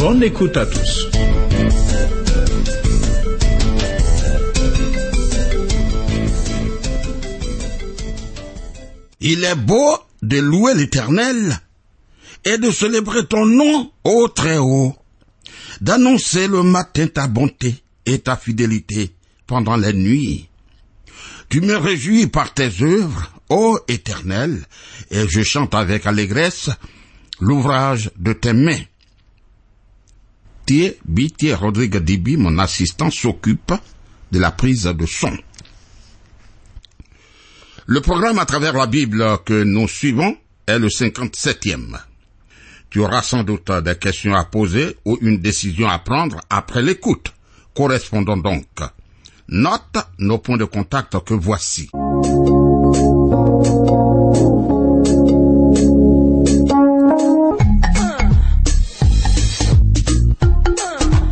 Bonne écoute à tous. Il est beau de louer l'Éternel et de célébrer ton nom ô très haut, d'annoncer le matin ta bonté et ta fidélité pendant la nuit. Tu me réjouis par tes œuvres, ô Éternel, et je chante avec allégresse l'ouvrage de tes mains. Thier Bitier Rodrigue Dibi, mon assistant, s'occupe de la prise de son. Le programme à travers la Bible que nous suivons est le 57e. Tu auras sans doute des questions à poser ou une décision à prendre après l'écoute. Correspondons donc. Note nos points de contact que voici.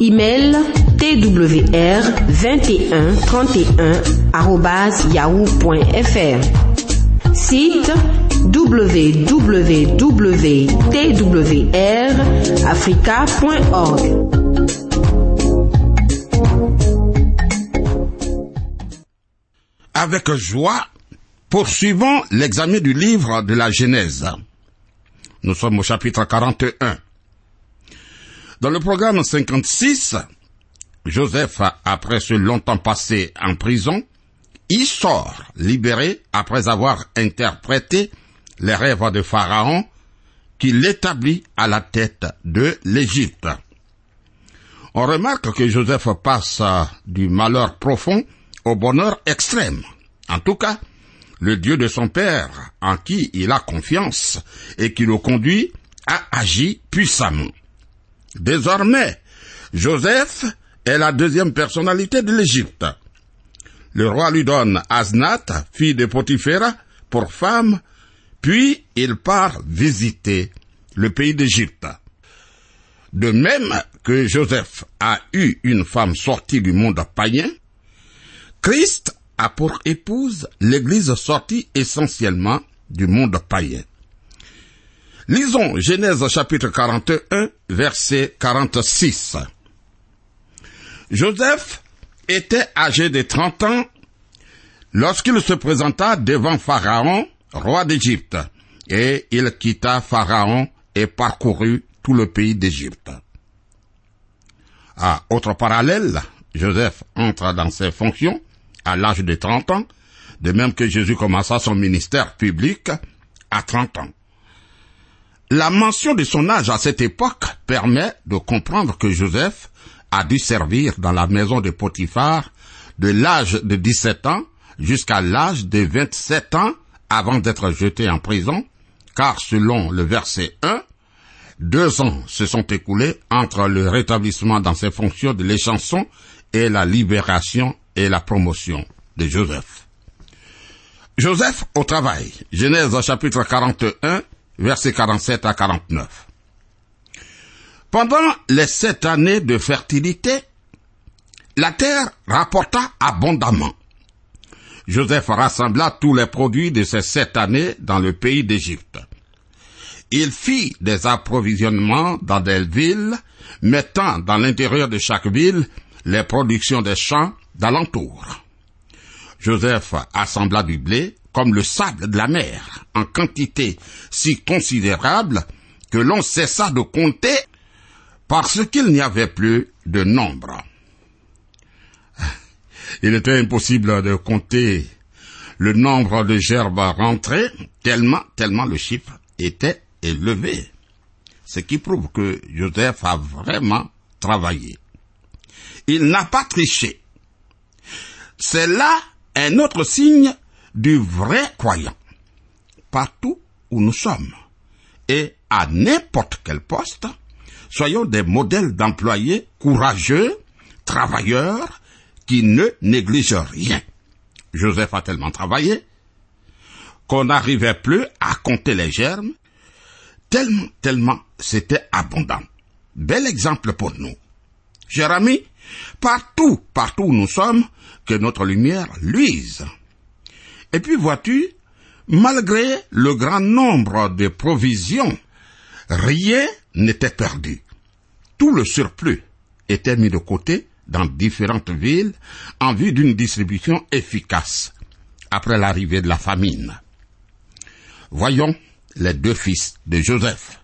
Email twr 21 31 yahoo.fr. Site www.twrafrica.org. Avec joie, poursuivons l'examen du livre de la Genèse. Nous sommes au chapitre 41. Dans le programme 56, Joseph, après ce longtemps passé en prison, il sort libéré après avoir interprété les rêves de Pharaon qui l'établit à la tête de l'Égypte. On remarque que Joseph passe du malheur profond au bonheur extrême. En tout cas, le Dieu de son Père, en qui il a confiance et qui le conduit, a agi puissamment. Désormais, Joseph est la deuxième personnalité de l'Égypte. Le roi lui donne Asnath, fille de Potiphéra, pour femme, puis il part visiter le pays d'Égypte. De même que Joseph a eu une femme sortie du monde païen, Christ a pour épouse l'Église sortie essentiellement du monde païen. Lisons Genèse chapitre 41, verset 46. Joseph était âgé de 30 ans lorsqu'il se présenta devant Pharaon, roi d'Égypte, et il quitta Pharaon et parcourut tout le pays d'Égypte. À autre parallèle, Joseph entre dans ses fonctions à l'âge de 30 ans, de même que Jésus commença son ministère public à 30 ans. La mention de son âge à cette époque permet de comprendre que Joseph a dû servir dans la maison de Potiphar de l'âge de 17 ans jusqu'à l'âge de 27 ans avant d'être jeté en prison, car selon le verset 1, deux ans se sont écoulés entre le rétablissement dans ses fonctions de l'échanson et la libération et la promotion de Joseph. Joseph au travail. Genèse chapitre 41, versets 47 à 49. Pendant les sept années de fertilité, la terre rapporta abondamment. Joseph rassembla tous les produits de ces sept années dans le pays d'Égypte. Il fit des approvisionnements dans des villes, mettant dans l'intérieur de chaque ville les productions des champs d'alentour. Joseph assembla du blé comme le sable de la mer, en quantité si considérable que l'on cessa de compter parce qu'il n'y avait plus de nombre. Il était impossible de compter le nombre de gerbes rentrées, tellement, tellement le chiffre était élevé. Ce qui prouve que Joseph a vraiment travaillé. Il n'a pas triché. C'est là un autre signe du vrai croyant. Partout où nous sommes et à n'importe quel poste, soyons des modèles d'employés courageux, travailleurs, qui ne négligent rien. Joseph a tellement travaillé qu'on n'arrivait plus à compter les germes, tellement, tellement c'était abondant. Bel exemple pour nous. Cher partout, partout où nous sommes, que notre lumière luise. Et puis vois-tu, malgré le grand nombre de provisions, rien n'était perdu. Tout le surplus était mis de côté dans différentes villes en vue d'une distribution efficace après l'arrivée de la famine. Voyons les deux fils de Joseph.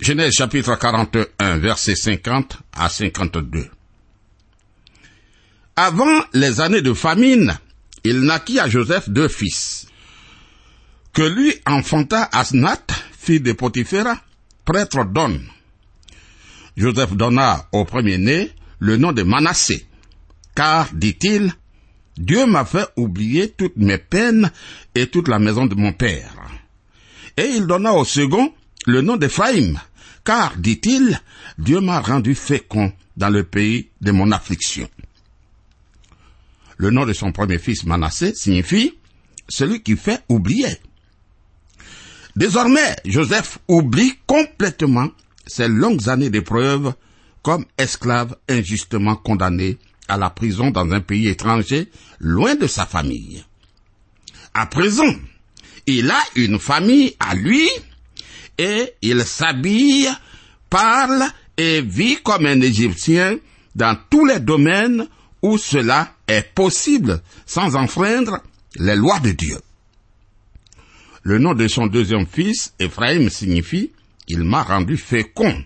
Genèse chapitre 41, versets 50 à 52. Avant les années de famine, il naquit à Joseph deux fils, que lui enfanta Asnath, fille de Potiphéra, prêtre d'On. Joseph donna au premier-né le nom de Manassé, car, dit-il, Dieu m'a fait oublier toutes mes peines et toute la maison de mon père. Et il donna au second le nom d'Éphraïm, car, dit-il, Dieu m'a rendu fécond dans le pays de mon affliction. Le nom de son premier fils Manassé signifie celui qui fait oublier. Désormais, Joseph oublie complètement ses longues années d'épreuve comme esclave injustement condamné à la prison dans un pays étranger, loin de sa famille. À présent, il a une famille à lui et il s'habille, parle et vit comme un Égyptien dans tous les domaines où cela est possible sans enfreindre les lois de Dieu. Le nom de son deuxième fils, Ephraim, signifie Il m'a rendu fécond.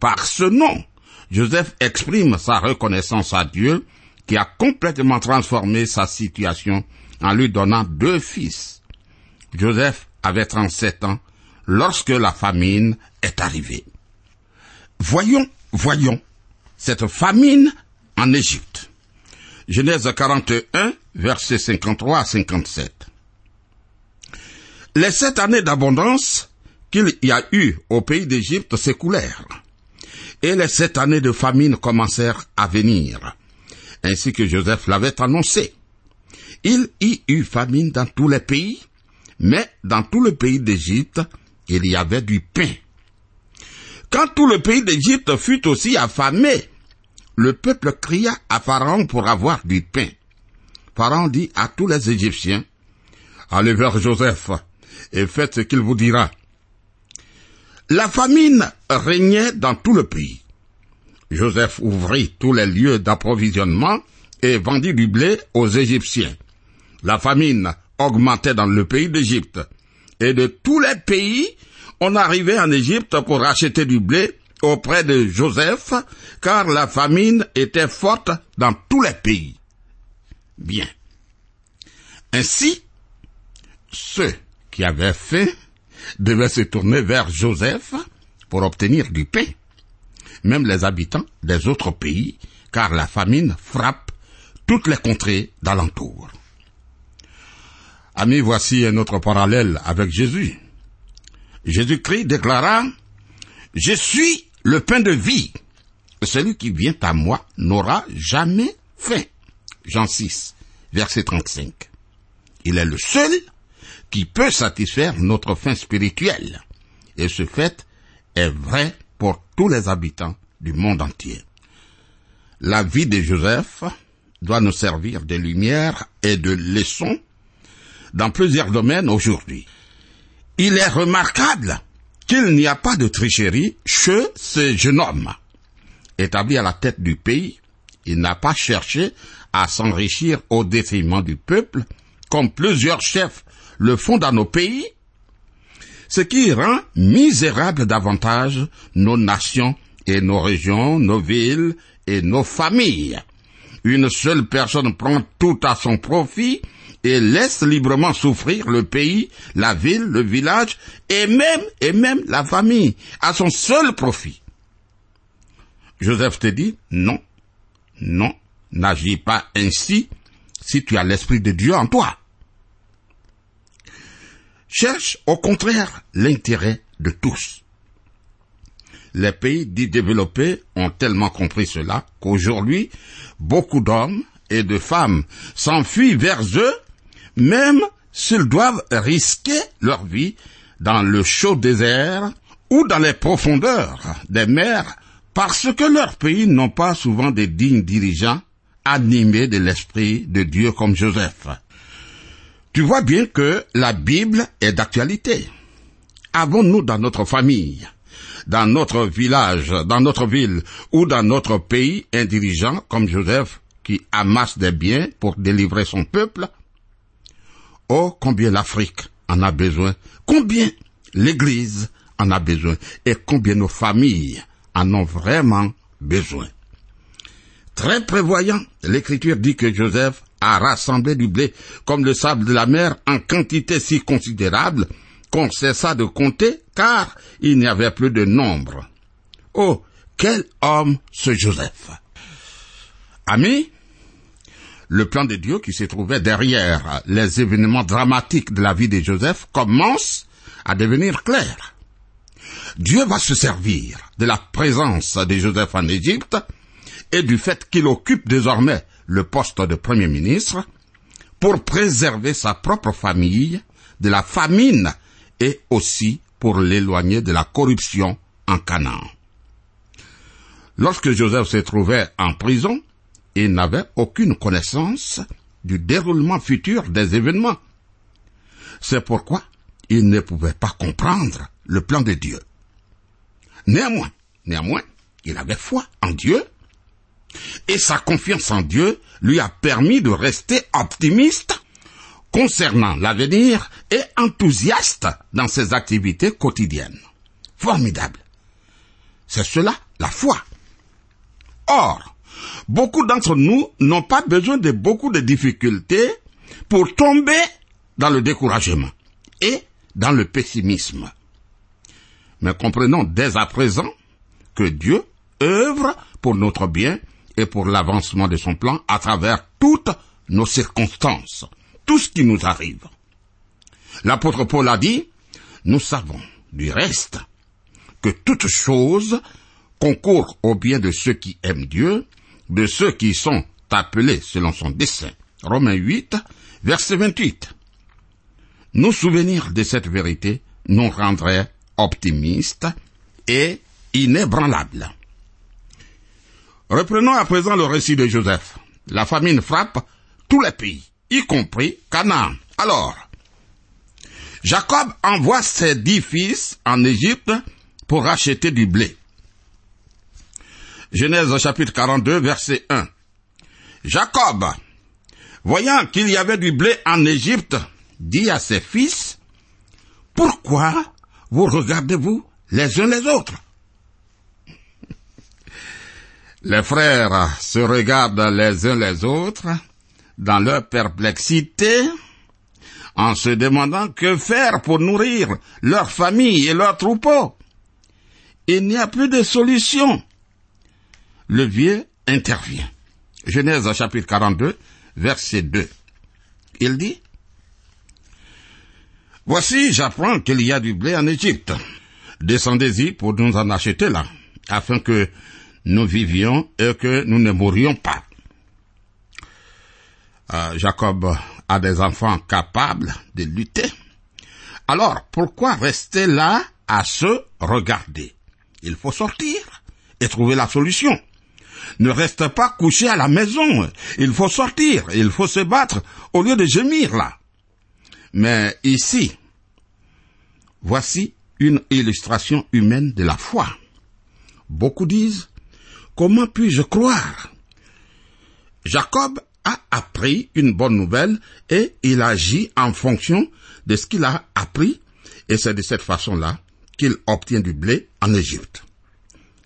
Par ce nom, Joseph exprime sa reconnaissance à Dieu qui a complètement transformé sa situation en lui donnant deux fils. Joseph avait 37 ans lorsque la famine est arrivée. Voyons, voyons, cette famine en Égypte. Genèse 41, versets 53 à 57. Les sept années d'abondance qu'il y a eu au pays d'Égypte s'écoulèrent, et les sept années de famine commencèrent à venir, ainsi que Joseph l'avait annoncé. Il y eut famine dans tous les pays, mais dans tout le pays d'Égypte, il y avait du pain. Quand tout le pays d'Égypte fut aussi affamé, le peuple cria à Pharaon pour avoir du pain. Pharaon dit à tous les Égyptiens, Allez vers Joseph et faites ce qu'il vous dira. La famine régnait dans tout le pays. Joseph ouvrit tous les lieux d'approvisionnement et vendit du blé aux Égyptiens. La famine augmentait dans le pays d'Égypte. Et de tous les pays, on arrivait en Égypte pour acheter du blé auprès de Joseph, car la famine était forte dans tous les pays. Bien. Ainsi, ceux qui avaient faim devaient se tourner vers Joseph pour obtenir du pain. Même les habitants des autres pays, car la famine frappe toutes les contrées d'alentour. Amis, voici un autre parallèle avec Jésus. Jésus-Christ déclara, Je suis le pain de vie. Celui qui vient à moi n'aura jamais faim. Jean 6, verset 35. Il est le seul qui peut satisfaire notre faim spirituelle. Et ce fait est vrai pour tous les habitants du monde entier. La vie de Joseph doit nous servir de lumière et de leçon dans plusieurs domaines aujourd'hui. Il est remarquable qu'il n'y a pas de tricherie chez ce jeune homme. Établi à la tête du pays, il n'a pas cherché à s'enrichir au détriment du peuple, comme plusieurs chefs le font dans nos pays, ce qui rend misérable davantage nos nations et nos régions, nos villes et nos familles. Une seule personne prend tout à son profit et laisse librement souffrir le pays, la ville, le village et même, et même la famille à son seul profit. Joseph te dit, non, non, n'agis pas ainsi si tu as l'Esprit de Dieu en toi. Cherche au contraire l'intérêt de tous. Les pays dits développés ont tellement compris cela qu'aujourd'hui, beaucoup d'hommes et de femmes s'enfuient vers eux, même s'ils doivent risquer leur vie dans le chaud désert ou dans les profondeurs des mers parce que leurs pays n'ont pas souvent des dignes dirigeants animés de l'Esprit de Dieu comme Joseph. Tu vois bien que la Bible est d'actualité. Avons-nous dans notre famille, dans notre village, dans notre ville ou dans notre pays un dirigeant comme Joseph qui amasse des biens pour délivrer son peuple? Oh, combien l'Afrique en a besoin, combien l'Église en a besoin et combien nos familles en ont vraiment besoin. Très prévoyant, l'Écriture dit que Joseph a rassemblé du blé comme le sable de la mer en quantité si considérable qu'on cessa de compter car il n'y avait plus de nombre. Oh, quel homme ce Joseph. Ami, le plan de Dieu qui se trouvait derrière les événements dramatiques de la vie de Joseph commence à devenir clair. Dieu va se servir de la présence de Joseph en Égypte et du fait qu'il occupe désormais le poste de Premier ministre pour préserver sa propre famille de la famine et aussi pour l'éloigner de la corruption en Canaan. Lorsque Joseph se trouvait en prison, il n'avait aucune connaissance du déroulement futur des événements. C'est pourquoi il ne pouvait pas comprendre le plan de Dieu. Néanmoins, néanmoins, il avait foi en Dieu et sa confiance en Dieu lui a permis de rester optimiste concernant l'avenir et enthousiaste dans ses activités quotidiennes. Formidable. C'est cela, la foi. Or, beaucoup d'entre nous n'ont pas besoin de beaucoup de difficultés pour tomber dans le découragement et dans le pessimisme. Mais comprenons dès à présent que Dieu œuvre pour notre bien et pour l'avancement de son plan à travers toutes nos circonstances, tout ce qui nous arrive. L'apôtre Paul a dit, nous savons du reste que toute chose concourt au bien de ceux qui aiment Dieu, de ceux qui sont appelés selon son dessein. Romains 8, verset 28. Nous souvenir de cette vérité nous rendrait optimistes et inébranlables. Reprenons à présent le récit de Joseph. La famine frappe tous les pays, y compris Canaan. Alors, Jacob envoie ses dix fils en Égypte pour acheter du blé. Genèse chapitre 42, verset 1. Jacob, voyant qu'il y avait du blé en Égypte, dit à ses fils, Pourquoi vous regardez-vous les uns les autres? Les frères se regardent les uns les autres dans leur perplexité en se demandant que faire pour nourrir leur famille et leurs troupeaux. Il n'y a plus de solution. Le vieux intervient. Genèse chapitre 42, verset 2. Il dit, Voici, j'apprends qu'il y a du blé en Égypte. Descendez-y pour nous en acheter là, afin que nous vivions et que nous ne mourions pas. Euh, Jacob a des enfants capables de lutter. Alors, pourquoi rester là à se regarder? Il faut sortir et trouver la solution. Ne reste pas couché à la maison. Il faut sortir, il faut se battre au lieu de gémir là. Mais ici, voici une illustration humaine de la foi. Beaucoup disent, comment puis-je croire? Jacob a appris une bonne nouvelle et il agit en fonction de ce qu'il a appris et c'est de cette façon-là qu'il obtient du blé en Égypte.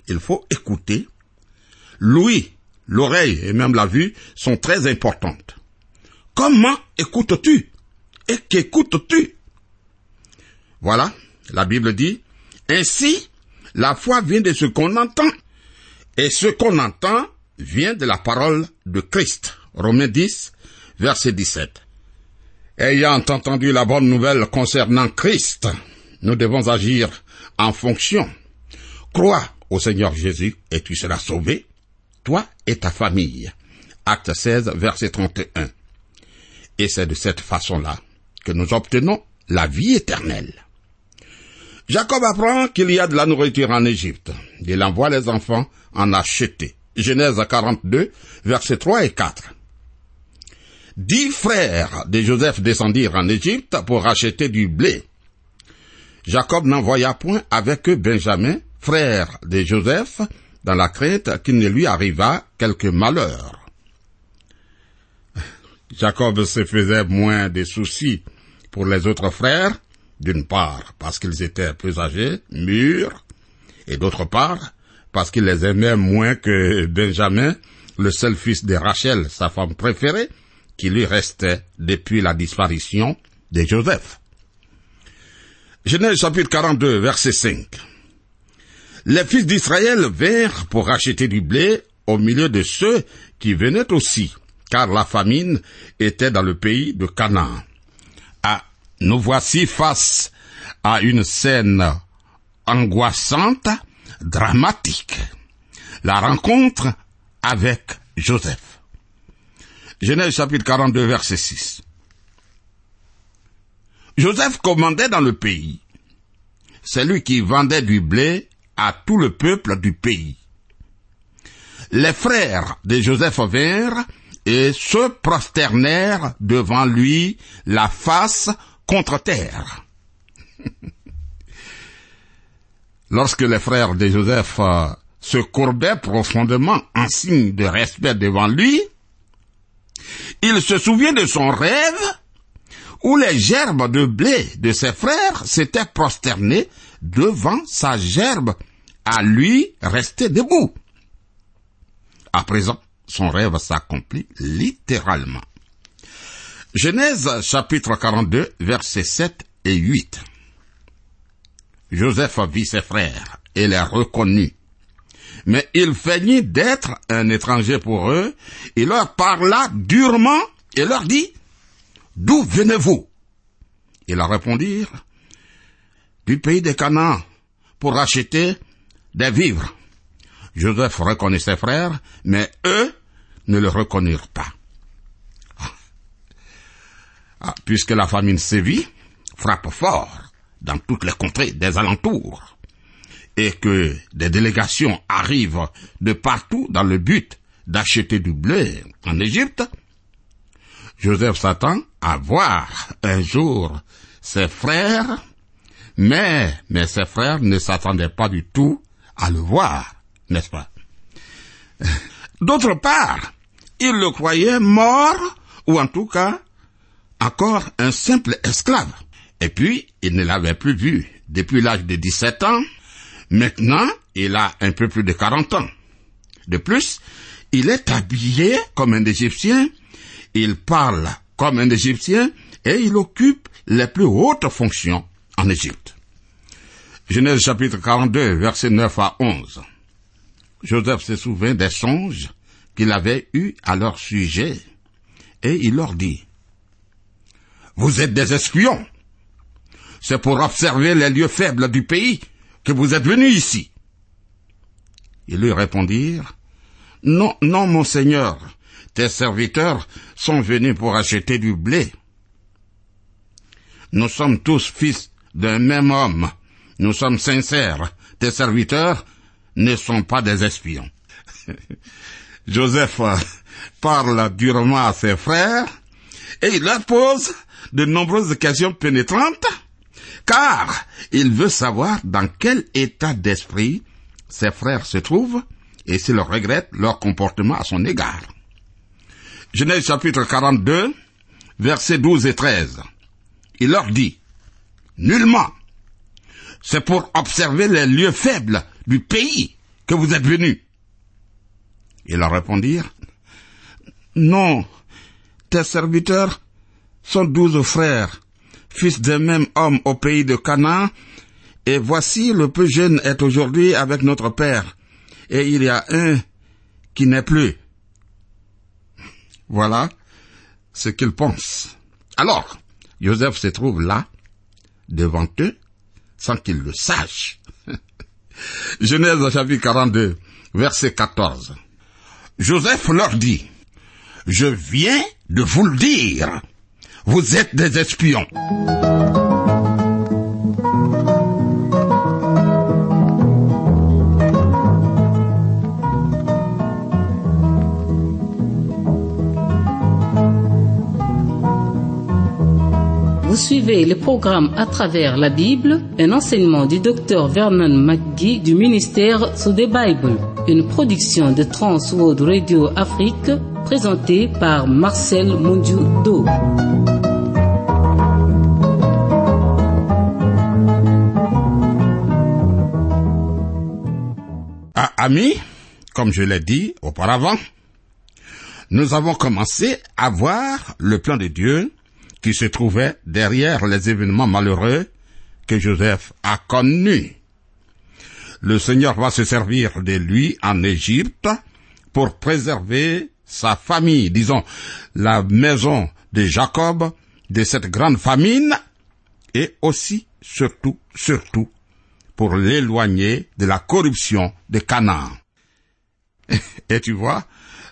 il faut écouter. L'ouïe, l'oreille et même la vue sont très importantes. Comment écoutes-tu Et qu'écoutes-tu? Voilà, la Bible dit, ainsi, la foi vient de ce qu'on entend, et ce qu'on entend vient de la parole de Christ. Romains 10, verset 17. Ayant entendu la bonne nouvelle concernant Christ, nous devons agir en fonction. Crois au Seigneur Jésus et tu seras sauvé, toi et ta famille. Acte 16, verset 31. Et c'est de cette façon-là que nous obtenons la vie éternelle. Jacob apprend qu'il y a de la nourriture en Égypte. Il envoie les enfants en acheter. Genèse 42, versets 3 et 4. Dix frères de Joseph descendirent en Égypte pour acheter du blé. Jacob n'envoya point avec eux Benjamin, frère de Joseph, dans la crainte qu'il ne lui arriva quelque malheur. Jacob se faisait moins de soucis pour les autres frères, d'une part parce qu'ils étaient plus âgés, mûrs, et d'autre part parce qu'il les aimait moins que Benjamin, le seul fils de Rachel, sa femme préférée, qui lui restait depuis la disparition de Joseph. Genèse chapitre 42, verset 5. Les fils d'Israël vinrent pour acheter du blé au milieu de ceux qui venaient aussi, car la famine était dans le pays de Canaan. Ah, nous voici face à une scène angoissante, dramatique. La rencontre avec Joseph. Genèse chapitre 42 verset 6. Joseph commandait dans le pays. C'est lui qui vendait du blé à tout le peuple du pays. Les frères de Joseph vinrent et se prosternèrent devant lui la face contre terre. Lorsque les frères de Joseph euh, se courbaient profondément en signe de respect devant lui, il se souvient de son rêve où les gerbes de blé de ses frères s'étaient prosternées devant sa gerbe à lui rester debout. À présent, son rêve s'accomplit littéralement. Genèse chapitre 42 versets 7 et 8. Joseph vit ses frères et les reconnut. Mais il feignit d'être un étranger pour eux. Il leur parla durement et leur dit, D'où venez-vous? Ils leur répondirent, Du pays de Canaan, pour acheter des vivres. Joseph reconnut ses frères, mais eux ne le reconnurent pas. Ah, puisque la famine sévit, frappe fort dans toutes les contrées des alentours, et que des délégations arrivent de partout dans le but d'acheter du blé en Égypte, Joseph s'attend à voir un jour ses frères, mais, mais ses frères ne s'attendaient pas du tout à le voir, n'est-ce pas? D'autre part, il le croyait mort, ou en tout cas, encore un simple esclave. Et puis, il ne l'avait plus vu depuis l'âge de 17 ans. Maintenant, il a un peu plus de 40 ans. De plus, il est habillé comme un Égyptien, il parle comme un Égyptien et il occupe les plus hautes fonctions en Égypte. Genèse chapitre 42, versets 9 à 11. Joseph se souvint des songes qu'il avait eus à leur sujet, et il leur dit, Vous êtes des espions. C'est pour observer les lieux faibles du pays que vous êtes venus ici. Ils lui répondirent, Non, non, mon Seigneur, tes serviteurs sont venus pour acheter du blé. Nous sommes tous fils d'un même homme. Nous sommes sincères. Tes serviteurs ne sont pas des espions. Joseph parle durement à ses frères et il leur pose de nombreuses questions pénétrantes car il veut savoir dans quel état d'esprit ses frères se trouvent et s'il regrette leur comportement à son égard. Genèse chapitre 42, versets 12 et 13. Il leur dit, Nullement. C'est pour observer les lieux faibles du pays que vous êtes venus Ils leur répondirent, Non, tes serviteurs sont douze frères, fils d'un même homme au pays de Canaan, et voici le plus jeune est aujourd'hui avec notre père, et il y a un qui n'est plus. Voilà ce qu'ils pensent. Alors, Joseph se trouve là, devant eux, sans qu'ils le sachent. Genèse chapitre 42, verset 14. Joseph leur dit, Je viens de vous le dire, vous êtes des espions. Vous suivez le programme à travers la Bible, un enseignement du docteur Vernon McGee du ministère sous des Bible, une production de Trans World Radio Afrique présentée par Marcel Mondiou-Do. Ah, amis, comme je l'ai dit auparavant, nous avons commencé à voir le plan de Dieu qui se trouvait derrière les événements malheureux que Joseph a connus. Le Seigneur va se servir de lui en Égypte pour préserver sa famille, disons la maison de Jacob, de cette grande famine, et aussi, surtout, surtout, pour l'éloigner de la corruption de Canaan. Et tu vois,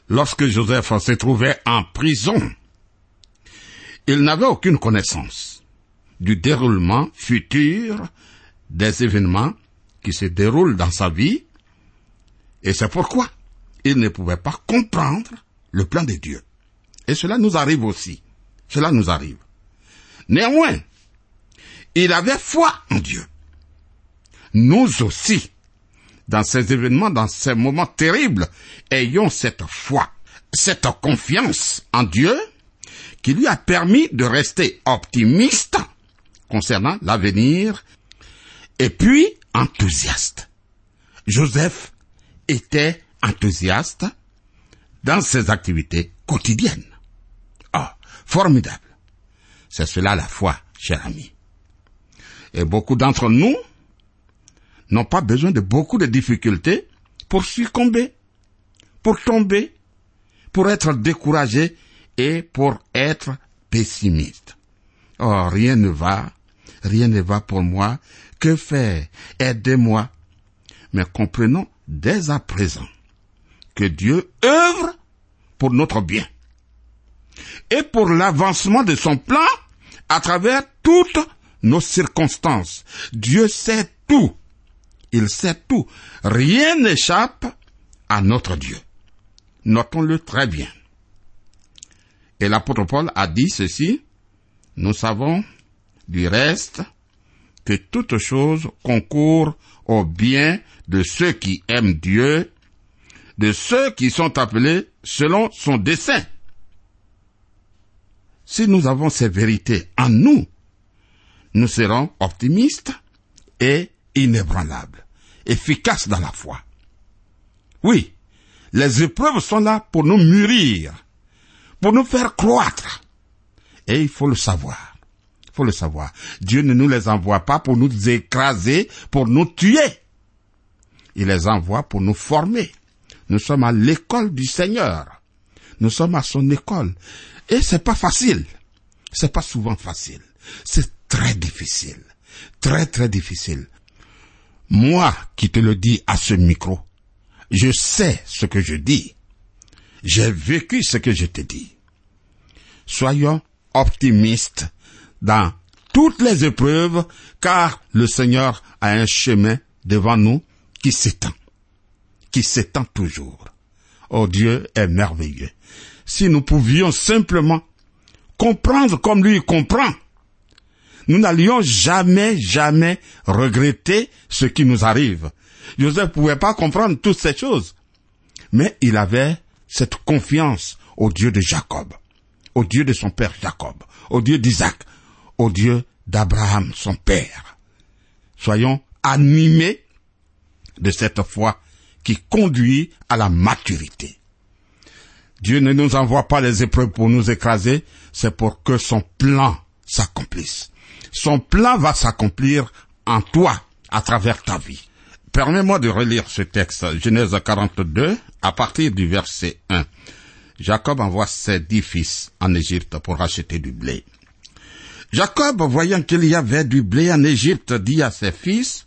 lorsque Joseph se trouvait en prison, il n'avait aucune connaissance du déroulement futur des événements qui se déroulent dans sa vie, et c'est pourquoi il ne pouvait pas comprendre le plan de Dieu. Et cela nous arrive aussi. Cela nous arrive. Néanmoins, il avait foi en Dieu. Nous aussi, dans ces événements, dans ces moments terribles, ayons cette foi, cette confiance en Dieu qui lui a permis de rester optimiste concernant l'avenir et puis enthousiaste. Joseph était enthousiaste dans ses activités quotidiennes. Ah, formidable. C'est cela la foi, cher ami. Et beaucoup d'entre nous n'ont pas besoin de beaucoup de difficultés pour succomber, pour tomber, pour être découragés et pour être pessimiste. Oh, rien ne va, rien ne va pour moi. Que faire? Aidez-moi. Mais comprenons dès à présent que Dieu œuvre pour notre bien et pour l'avancement de son plan à travers toutes nos circonstances. Dieu sait tout. Il sait tout. Rien n'échappe à notre Dieu. Notons-le très bien. Et l'apôtre Paul a dit ceci, nous savons du reste que toute chose concourt au bien de ceux qui aiment Dieu, de ceux qui sont appelés selon son dessein. Si nous avons ces vérités en nous, nous serons optimistes et inébranlables, efficaces dans la foi. Oui, les épreuves sont là pour nous mûrir, pour nous faire croître. Et il faut le savoir. Il faut le savoir. Dieu ne nous les envoie pas pour nous écraser, pour nous tuer. Il les envoie pour nous former. Nous sommes à l'école du Seigneur. Nous sommes à son école. Et c'est pas facile. C'est pas souvent facile. C'est très difficile. Très très difficile. Moi qui te le dis à ce micro, je sais ce que je dis. J'ai vécu ce que je te dis. Soyons optimistes dans toutes les épreuves, car le Seigneur a un chemin devant nous qui s'étend, qui s'étend toujours. Oh Dieu est merveilleux. Si nous pouvions simplement comprendre comme lui comprend, nous n'allions jamais, jamais regretter ce qui nous arrive. Joseph ne pouvait pas comprendre toutes ces choses, mais il avait cette confiance au Dieu de Jacob, au Dieu de son père Jacob, au Dieu d'Isaac, au Dieu d'Abraham, son père. Soyons animés de cette foi qui conduit à la maturité. Dieu ne nous envoie pas les épreuves pour nous écraser, c'est pour que son plan s'accomplisse. Son plan va s'accomplir en toi, à travers ta vie. Permets-moi de relire ce texte, Genèse 42, à partir du verset 1. Jacob envoie ses dix fils en Égypte pour acheter du blé. Jacob, voyant qu'il y avait du blé en Égypte, dit à ses fils,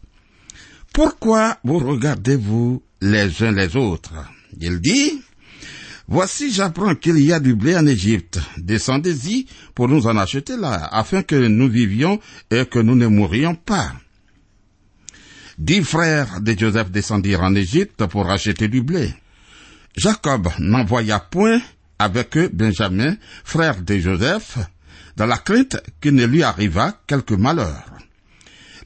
Pourquoi vous regardez-vous les uns les autres? Il dit, Voici j'apprends qu'il y a du blé en Égypte. Descendez-y pour nous en acheter là, afin que nous vivions et que nous ne mourions pas. Dix frères de Joseph descendirent en Égypte pour acheter du blé. Jacob n'envoya point avec eux Benjamin, frère de Joseph, dans la crainte qu'il ne lui arriva quelque malheur.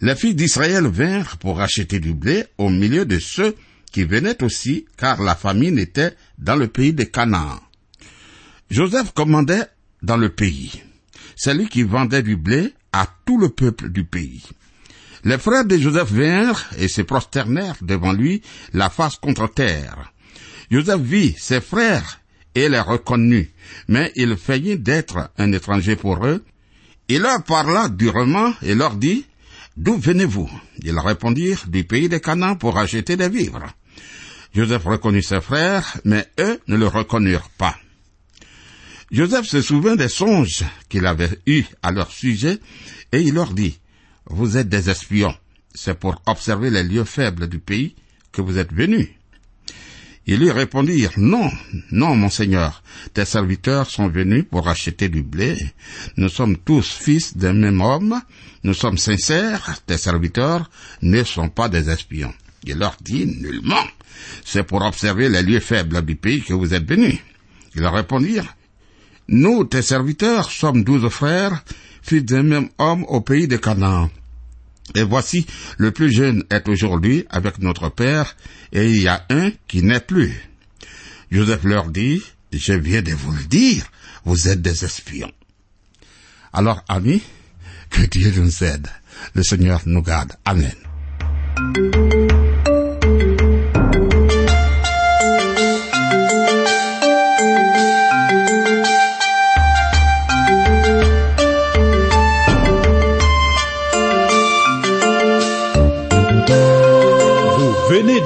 Les filles d'Israël vinrent pour acheter du blé au milieu de ceux qui venaient aussi, car la famine était dans le pays de Canaan. Joseph commandait dans le pays. C'est lui qui vendait du blé à tout le peuple du pays. Les frères de Joseph vinrent et se prosternèrent devant lui, la face contre terre. Joseph vit ses frères et les reconnut, mais il feignit d'être un étranger pour eux. Il leur parla durement et leur dit, D'où venez-vous? Ils répondirent, du pays de Canaan pour acheter des vivres. Joseph reconnut ses frères, mais eux ne le reconnurent pas. Joseph se souvint des songes qu'il avait eus à leur sujet, et il leur dit, Vous êtes des espions, c'est pour observer les lieux faibles du pays que vous êtes venus. Ils lui répondirent, Non, non, mon Seigneur, tes serviteurs sont venus pour acheter du blé. Nous sommes tous fils d'un même homme, nous sommes sincères, tes serviteurs ne sont pas des espions. Il leur dit, Nullement, c'est pour observer les lieux faibles du pays que vous êtes venus. Ils répondirent, Nous, tes serviteurs, sommes douze frères, fils d'un même homme au pays de Canaan. Et voici, le plus jeune est aujourd'hui avec notre père, et il y a un qui n'est plus. Joseph leur dit, je viens de vous le dire, vous êtes des espions. Alors, amis, que Dieu nous aide. Le Seigneur nous garde. Amen.